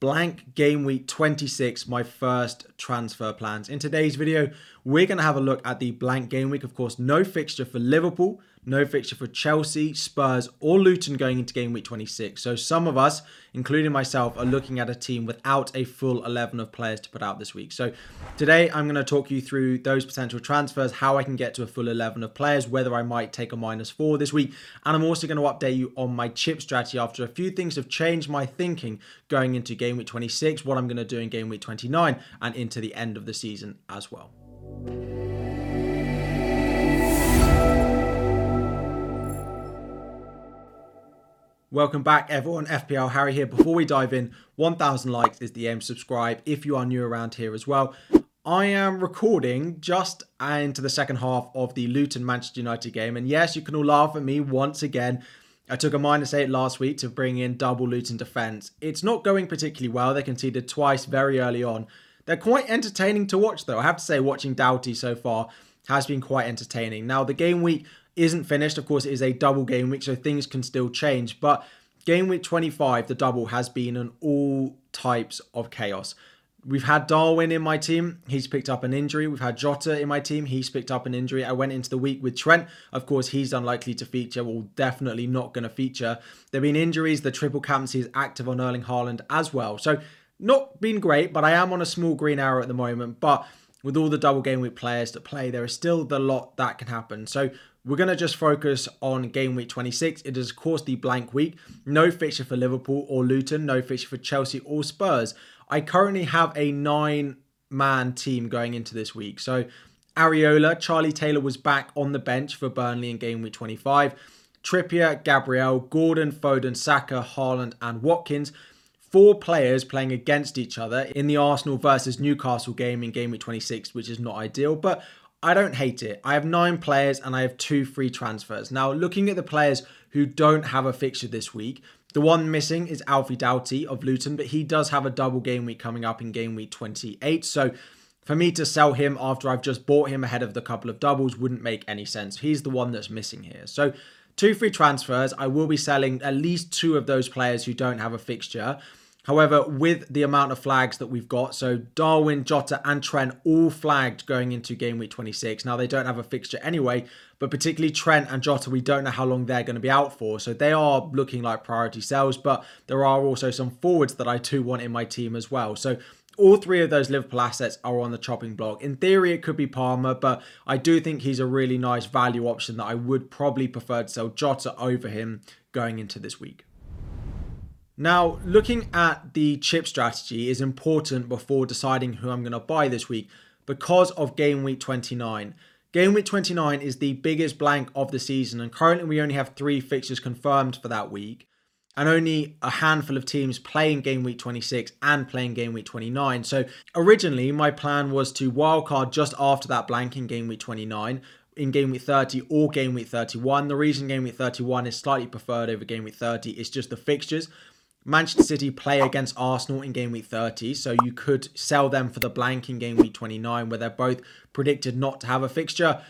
blank game week 26 my first transfer plans. In today's video we're going to have a look at the blank game week. Of course no fixture for liverpool no fixture for Chelsea, Spurs, or Luton going into game week 26. So some of us, including myself, are looking at a team without a full 11 of players to put out this week. So today I'm going to talk you through those potential transfers, how I can get to a full 11 of players, whether I might take a minus four this week. And I'm also going to update you on my chip strategy after a few things have changed my thinking going into game week 26, what I'm going to do in game week 29, and into the end of the season as well. Welcome back, everyone. FPL Harry here. Before we dive in, 1,000 likes is the aim. Subscribe if you are new around here as well. I am recording just into the second half of the Luton Manchester United game. And yes, you can all laugh at me once again. I took a minus eight last week to bring in double Luton defence. It's not going particularly well. They conceded twice very early on. They're quite entertaining to watch, though. I have to say, watching Doughty so far has been quite entertaining. Now, the game week isn't finished. Of course, it is a double game week, so things can still change. But game week 25, the double has been an all types of chaos. We've had Darwin in my team. He's picked up an injury. We've had Jota in my team. He's picked up an injury. I went into the week with Trent. Of course, he's unlikely to feature. Well, definitely not going to feature. There have been injuries. The triple captaincy is active on Erling Haaland as well. So, not been great, but I am on a small green arrow at the moment. But with all the double game week players to play, there is still the lot that can happen. So we're going to just focus on game week 26. It is, of course, the blank week. No fixture for Liverpool or Luton, no fixture for Chelsea or Spurs. I currently have a nine man team going into this week. So Areola, Charlie Taylor was back on the bench for Burnley in game week 25. Trippier, Gabriel, Gordon, Foden, Saka, Haaland, and Watkins four players playing against each other in the Arsenal versus Newcastle game in game week 26, which is not ideal, but I don't hate it. I have nine players and I have two free transfers. Now, looking at the players who don't have a fixture this week, the one missing is Alfie Doughty of Luton, but he does have a double game week coming up in game week 28. So for me to sell him after I've just bought him ahead of the couple of doubles wouldn't make any sense. He's the one that's missing here. So two free transfers. I will be selling at least two of those players who don't have a fixture. However, with the amount of flags that we've got, so Darwin, Jota, and Trent all flagged going into game week 26. Now, they don't have a fixture anyway, but particularly Trent and Jota, we don't know how long they're going to be out for. So they are looking like priority sales, but there are also some forwards that I do want in my team as well. So all three of those Liverpool assets are on the chopping block. In theory, it could be Palmer, but I do think he's a really nice value option that I would probably prefer to sell Jota over him going into this week. Now, looking at the chip strategy is important before deciding who I'm going to buy this week because of game week 29. Game week 29 is the biggest blank of the season, and currently we only have three fixtures confirmed for that week, and only a handful of teams playing game week 26 and playing game week 29. So, originally, my plan was to wildcard just after that blank in game week 29, in game week 30 or game week 31. The reason game week 31 is slightly preferred over game week 30 is just the fixtures. Manchester City play against Arsenal in game week 30, so you could sell them for the blank in game week 29, where they're both predicted not to have a fixture.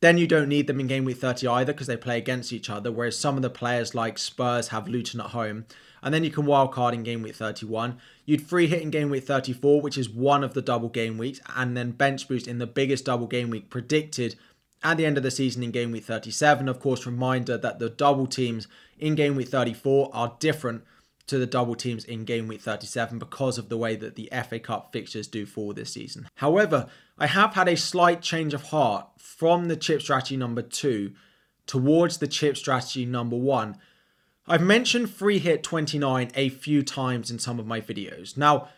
Then you don't need them in game week 30 either because they play against each other, whereas some of the players like Spurs have Luton at home. And then you can wildcard in game week 31. You'd free hit in game week 34, which is one of the double game weeks, and then bench boost in the biggest double game week predicted at the end of the season in game week 37. Of course, reminder that the double teams in game week 34 are different to the double teams in game week 37 because of the way that the FA Cup fixtures do fall this season. However, I have had a slight change of heart from the chip strategy number two towards the chip strategy number one. I've mentioned free hit 29 a few times in some of my videos. Now,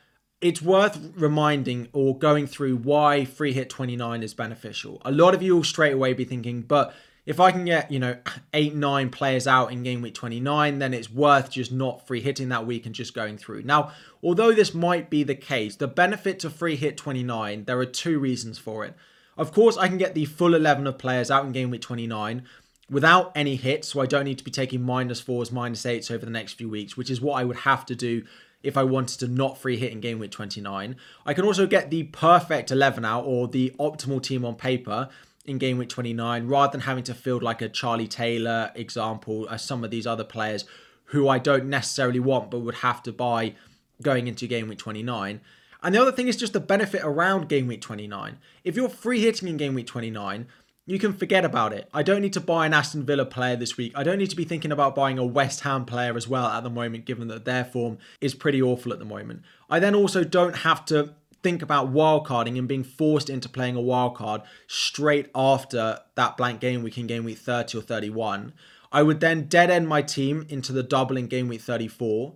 it's worth reminding or going through why free hit 29 is beneficial. A lot of you will straight away be thinking, but if I can get, you know, eight, nine players out in game week 29, then it's worth just not free hitting that week and just going through. Now, although this might be the case, the benefit to free hit 29, there are two reasons for it. Of course, I can get the full 11 of players out in game week 29 without any hits, so I don't need to be taking minus fours, minus eights over the next few weeks, which is what I would have to do if I wanted to not free hit in game week 29. I can also get the perfect 11 out or the optimal team on paper in game week 29 rather than having to field like a Charlie Taylor example as some of these other players who I don't necessarily want but would have to buy going into game week 29. And the other thing is just the benefit around game week 29. If you're free hitting in game week 29, you can forget about it. I don't need to buy an Aston Villa player this week. I don't need to be thinking about buying a West Ham player as well at the moment, given that their form is pretty awful at the moment. I then also don't have to think about wildcarding and being forced into playing a wildcard straight after that blank game week in game week 30 or 31. I would then dead end my team into the double in game week 34,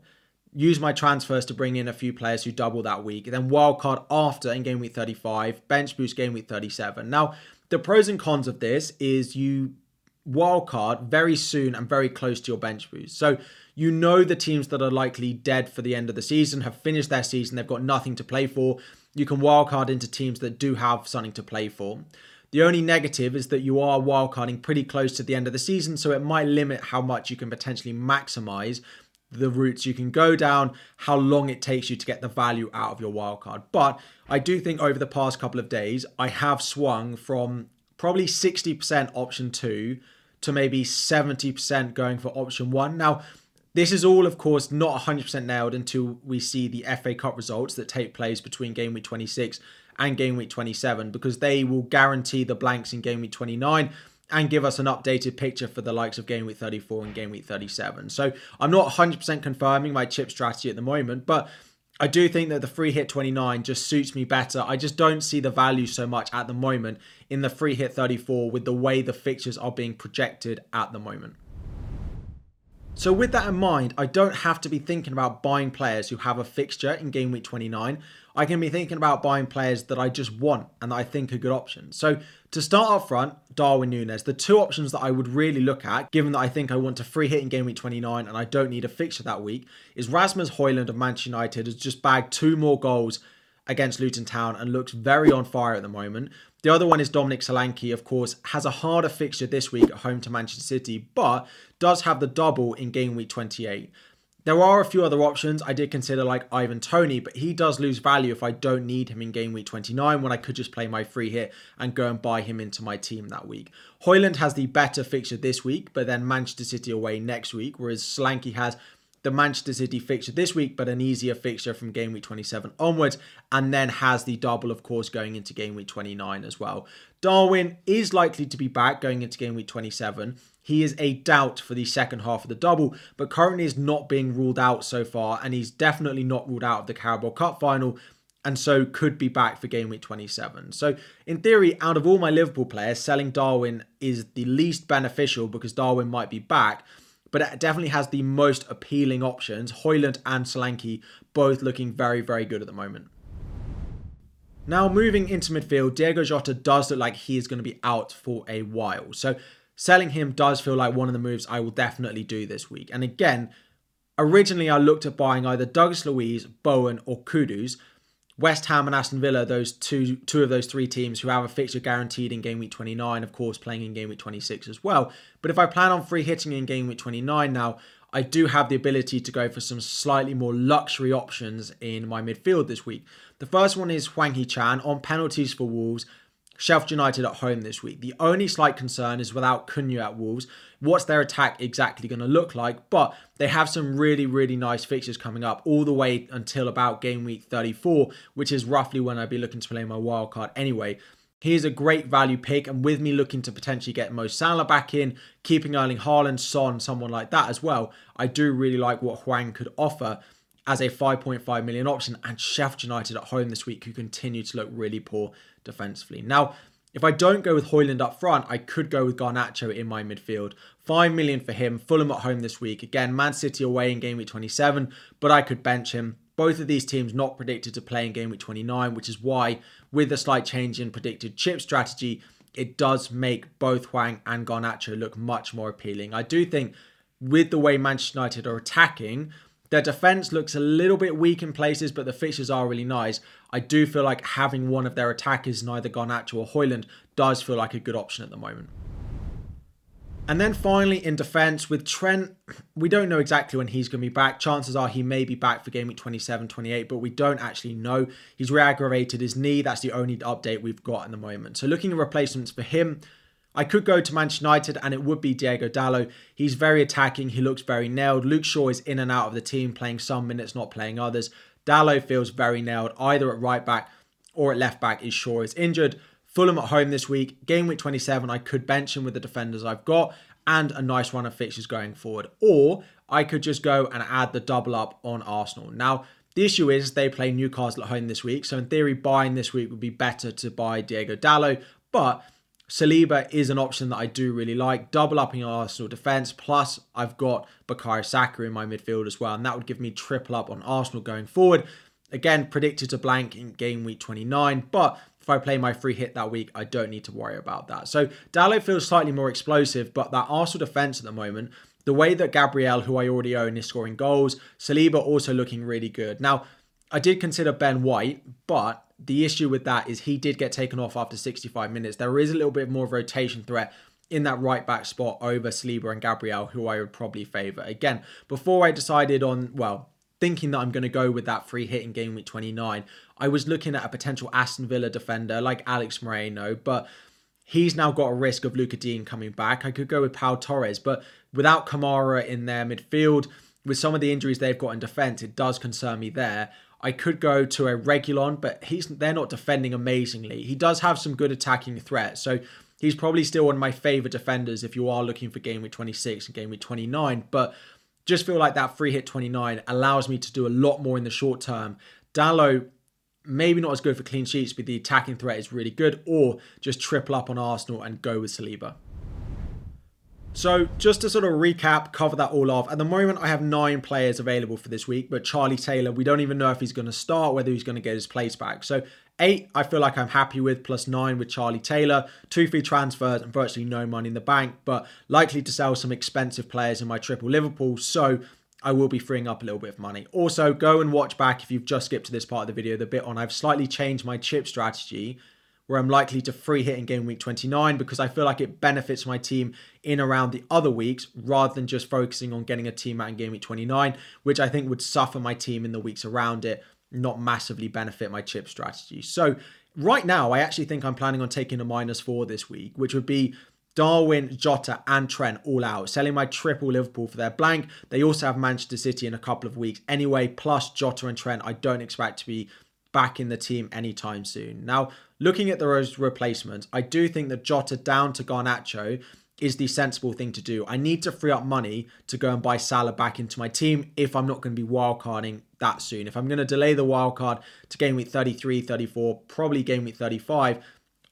use my transfers to bring in a few players who double that week, then wildcard after in game week 35, bench boost game week 37. Now, the pros and cons of this is you wildcard very soon and very close to your bench boost. So you know the teams that are likely dead for the end of the season have finished their season, they've got nothing to play for. You can wildcard into teams that do have something to play for. The only negative is that you are wildcarding pretty close to the end of the season, so it might limit how much you can potentially maximize the routes you can go down, how long it takes you to get the value out of your wildcard. But I do think over the past couple of days, I have swung from probably 60% option two to maybe 70% going for option one. Now, this is all, of course, not 100% nailed until we see the FA Cup results that take place between game week 26 and game week 27 because they will guarantee the blanks in game week 29 and give us an updated picture for the likes of game week 34 and game week 37. So I'm not 100% confirming my chip strategy at the moment, but I do think that the free hit 29 just suits me better. I just don't see the value so much at the moment in the free hit 34 with the way the fixtures are being projected at the moment. So with that in mind, I don't have to be thinking about buying players who have a fixture in game week 29. I can be thinking about buying players that I just want and that I think are good options. So to start up front, Darwin Nunez, the two options that I would really look at, given that I think I want to free hit in game week 29 and I don't need a fixture that week, is Rasmus Højlund of Manchester United has just bagged two more goals against Luton Town and looks very on fire at the moment. The other one is Dominic Solanke, of course, has a harder fixture this week at home to Manchester City, but does have the double in game week 28. There are a few other options I did consider, like Ivan Toney, but he does lose value if I don't need him in game week 29 when I could just play my free hit and go and buy him into my team that week. Højlund has the better fixture this week, but then Manchester City away next week, whereas Solanke has the Manchester City fixture this week, but an easier fixture from game week 27 onwards, and then has the double, of course, going into game week 29 as well. Darwin is likely to be back going into game week 27. He is a doubt for the second half of the double, but currently is not being ruled out so far, and he's definitely not ruled out of the Carabao Cup final and so could be back for game week 27. So, in theory, out of all my Liverpool players, selling Darwin is the least beneficial because Darwin might be back but it definitely has the most appealing options. Højlund and Solanke both looking very, very good at the moment. Now, moving into midfield, Diego Jota does look like he is going to be out for a while. So, selling him does feel like one of the moves I will definitely do this week. And again, originally I looked at buying either Douglas Luiz, Bowen, or Kudus, West Ham and Aston Villa, those two two of those three teams who have a fixture guaranteed in game week 29, of course, playing in game week 26 as well. But if I plan on free hitting in game week 29 now, I do have the ability to go for some slightly more luxury options in my midfield this week. The first one is Hwang Hee-chan on penalties for Wolves. Sheffield United at home this week. The only slight concern is without Cunha at Wolves, what's their attack exactly going to look like? But they have some really, really nice fixtures coming up all the way until about game week 34, which is roughly when I'd be looking to play my wild card anyway. He is a great value pick, and with me looking to potentially get Mo Salah back in, keeping Erling Haaland, Son, someone like that as well, I do really like what Hwang could offer as a 5.5 million option, and Sheffield United at home this week, who continue to look really poor defensively. Now, if I don't go with Højlund up front, I could go with Garnacho in my midfield. 5 million for him, Fulham at home this week. Again, Man City away in game week 27, but I could bench him. Both of these teams not predicted to play in game week 29, which is why, with a slight change in predicted chip strategy, it does make both Hwang and Garnacho look much more appealing. I do think with the way Manchester United are attacking, their defense looks a little bit weak in places, but the fixtures are really nice. I do feel like having one of their attackers, neither Garnacho or Højlund, does feel like a good option at the moment. And then finally in defence with Trent, we don't know exactly when he's going to be back. Chances are he may be back for game week 27, 28, but we don't actually know. He's re-aggravated his knee. That's the only update we've got in the moment. So looking at replacements for him, I could go to Manchester United and it would be Diego Dalot. He's very attacking. He looks very nailed. Luke Shaw is in and out of the team, playing some minutes, not playing others. Dalot feels very nailed, either at right back or at left back. Is Shaw is injured. Fulham at home this week. Game week 27, I could bench him with the defenders I've got and a nice run of fixtures going forward. Or I could just go and add the double up on Arsenal. Now, the issue is they play Newcastle at home this week. So in theory, buying this week would be better to buy Diego Dalot. But Saliba is an option that I do really like. Double upping Arsenal defence. Plus, I've got Bukayo Saka in my midfield as well. And that would give me triple up on Arsenal going forward. Again, predicted to blank in game week 29. But if I play my free hit that week, I don't need to worry about that. So Dalot feels slightly more explosive. But that Arsenal defence at the moment, the way that Gabriel, who I already own, is scoring goals, Saliba also looking really good. Now, I did consider Ben White, but the issue with that is he did get taken off after 65 minutes. There is a little bit more rotation threat in that right back spot over Saliba and Gabriel, who I would probably favour. Again, before I decided on, well, thinking that I'm going to go with that free hit in game week 29, I was looking at a potential Aston Villa defender like Alex Moreno, but he's now got a risk of Lucas Digne coming back. I could go with Pau Torres, but without Kamara in their midfield, with some of the injuries they've got in defence, it does concern me there. I could go to a Regulon, but he's they're not defending amazingly. He does have some good attacking threat, so he's probably still one of my favourite defenders if you are looking for game week 26 and game week 29. But just feel like that free hit 29 allows me to do a lot more in the short term. Dalot maybe not as good for clean sheets, but the attacking threat is really good, or just triple up on Arsenal and go with Saliba. So, just to sort of recap, cover that all off. At the moment, I have nine players available for this week, but Charlie Taylor, we don't even know if he's going to start, whether he's going to get his place back. So, eight, I feel like I'm happy with, plus nine with Charlie Taylor. Two free transfers and virtually no money in the bank, but likely to sell some expensive players in my triple Liverpool. So, I will be freeing up a little bit of money. Also, go and watch back if you've just skipped to this part of the video, the bit on I've slightly changed my chip strategy where I'm likely to free hit in game week 29 because I feel like it benefits my team in around the other weeks rather than just focusing on getting a team out in game week 29, which I think would suffer my team in the weeks around it, not massively benefit my chip strategy. So right now, I actually think I'm planning on taking a minus four this week, which would be Darwin, Jota, and Trent all out, selling my triple Liverpool for their blank. They also have Manchester City in a couple of weeks anyway, plus Jota and Trent, I don't expect to be back in the team anytime soon. Now, looking at those replacements, I do think that Jota down to Garnacho is the sensible thing to do. I need to free up money to go and buy Salah back into my team if I'm not going to be wildcarding that soon. If I'm going to delay the wildcard to game week 33, 34, probably game week 35,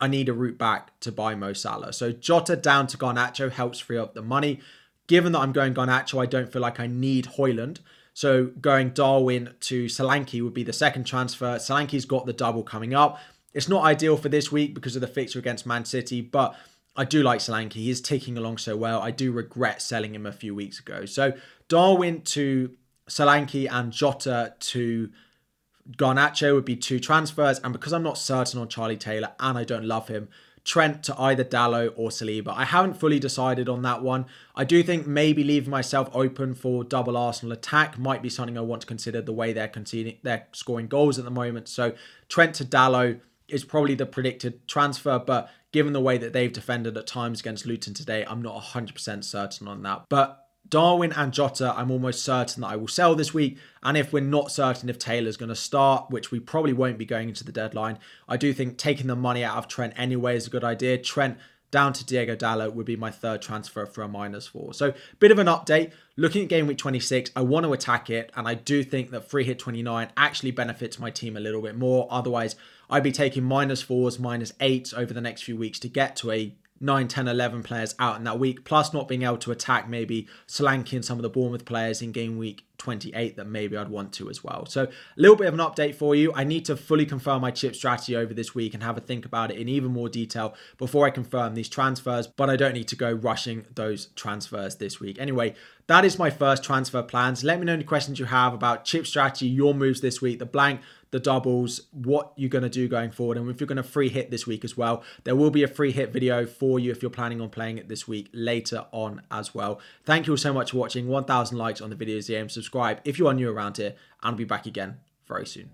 I need a route back to buy Mo Salah. So Jota down to Garnacho helps free up the money. Given that I'm going Garnacho, I don't feel like I need Højlund. So going Darwin to Solanke would be the second transfer. Solanke's got the double coming up. It's not ideal for this week because of the fixture against Man City, but I do like Solanke. He is ticking along so well. I do regret selling him a few weeks ago. So Darwin to Solanke and Jota to Garnacho would be two transfers. And because I'm not certain on Charlie Taylor and I don't love him, Trent to either Dalot or Saliba. I haven't fully decided on that one. I do think maybe leaving myself open for double Arsenal attack might be something I want to consider the way they're conceding, they're scoring goals at the moment. So Trent to Dalot is probably the predicted transfer, but given the way that they've defended at times against Luton today, I'm not 100% certain on that. But Darwin and Jota, I'm almost certain that I will sell this week. And if we're not certain if Taylor's going to start, which we probably won't be going into the deadline, I do think taking the money out of Trent anyway is a good idea. Trent down to Diego Dalot would be my third transfer for a minus four. So, bit of an update. Looking at game week 26, I want to attack it, and I do think that free hit 29 actually benefits my team a little bit more. Otherwise, I'd be taking minus fours, minus eights over the next few weeks to get to a 9, 10, 11 players out in that week, plus not being able to attack maybe Solanke and some of the Bournemouth players in game week 28 that maybe I'd want to as well. So, a little bit of an update for you. I need to fully confirm my chip strategy over this week and have a think about it in even more detail before I confirm these transfers, but I don't need to go rushing those transfers this week. Anyway, that is my first transfer plans. Let me know any questions you have about chip strategy, your moves this week, the blank, the doubles, what you're going to do going forward. And if you're going to free hit this week as well, there will be a free hit video for you if you're planning on playing it this week later on as well. Thank you all so much for watching. 1,000 likes on the videos, the aim, subscribe if you are new around here, and I'll be back again very soon.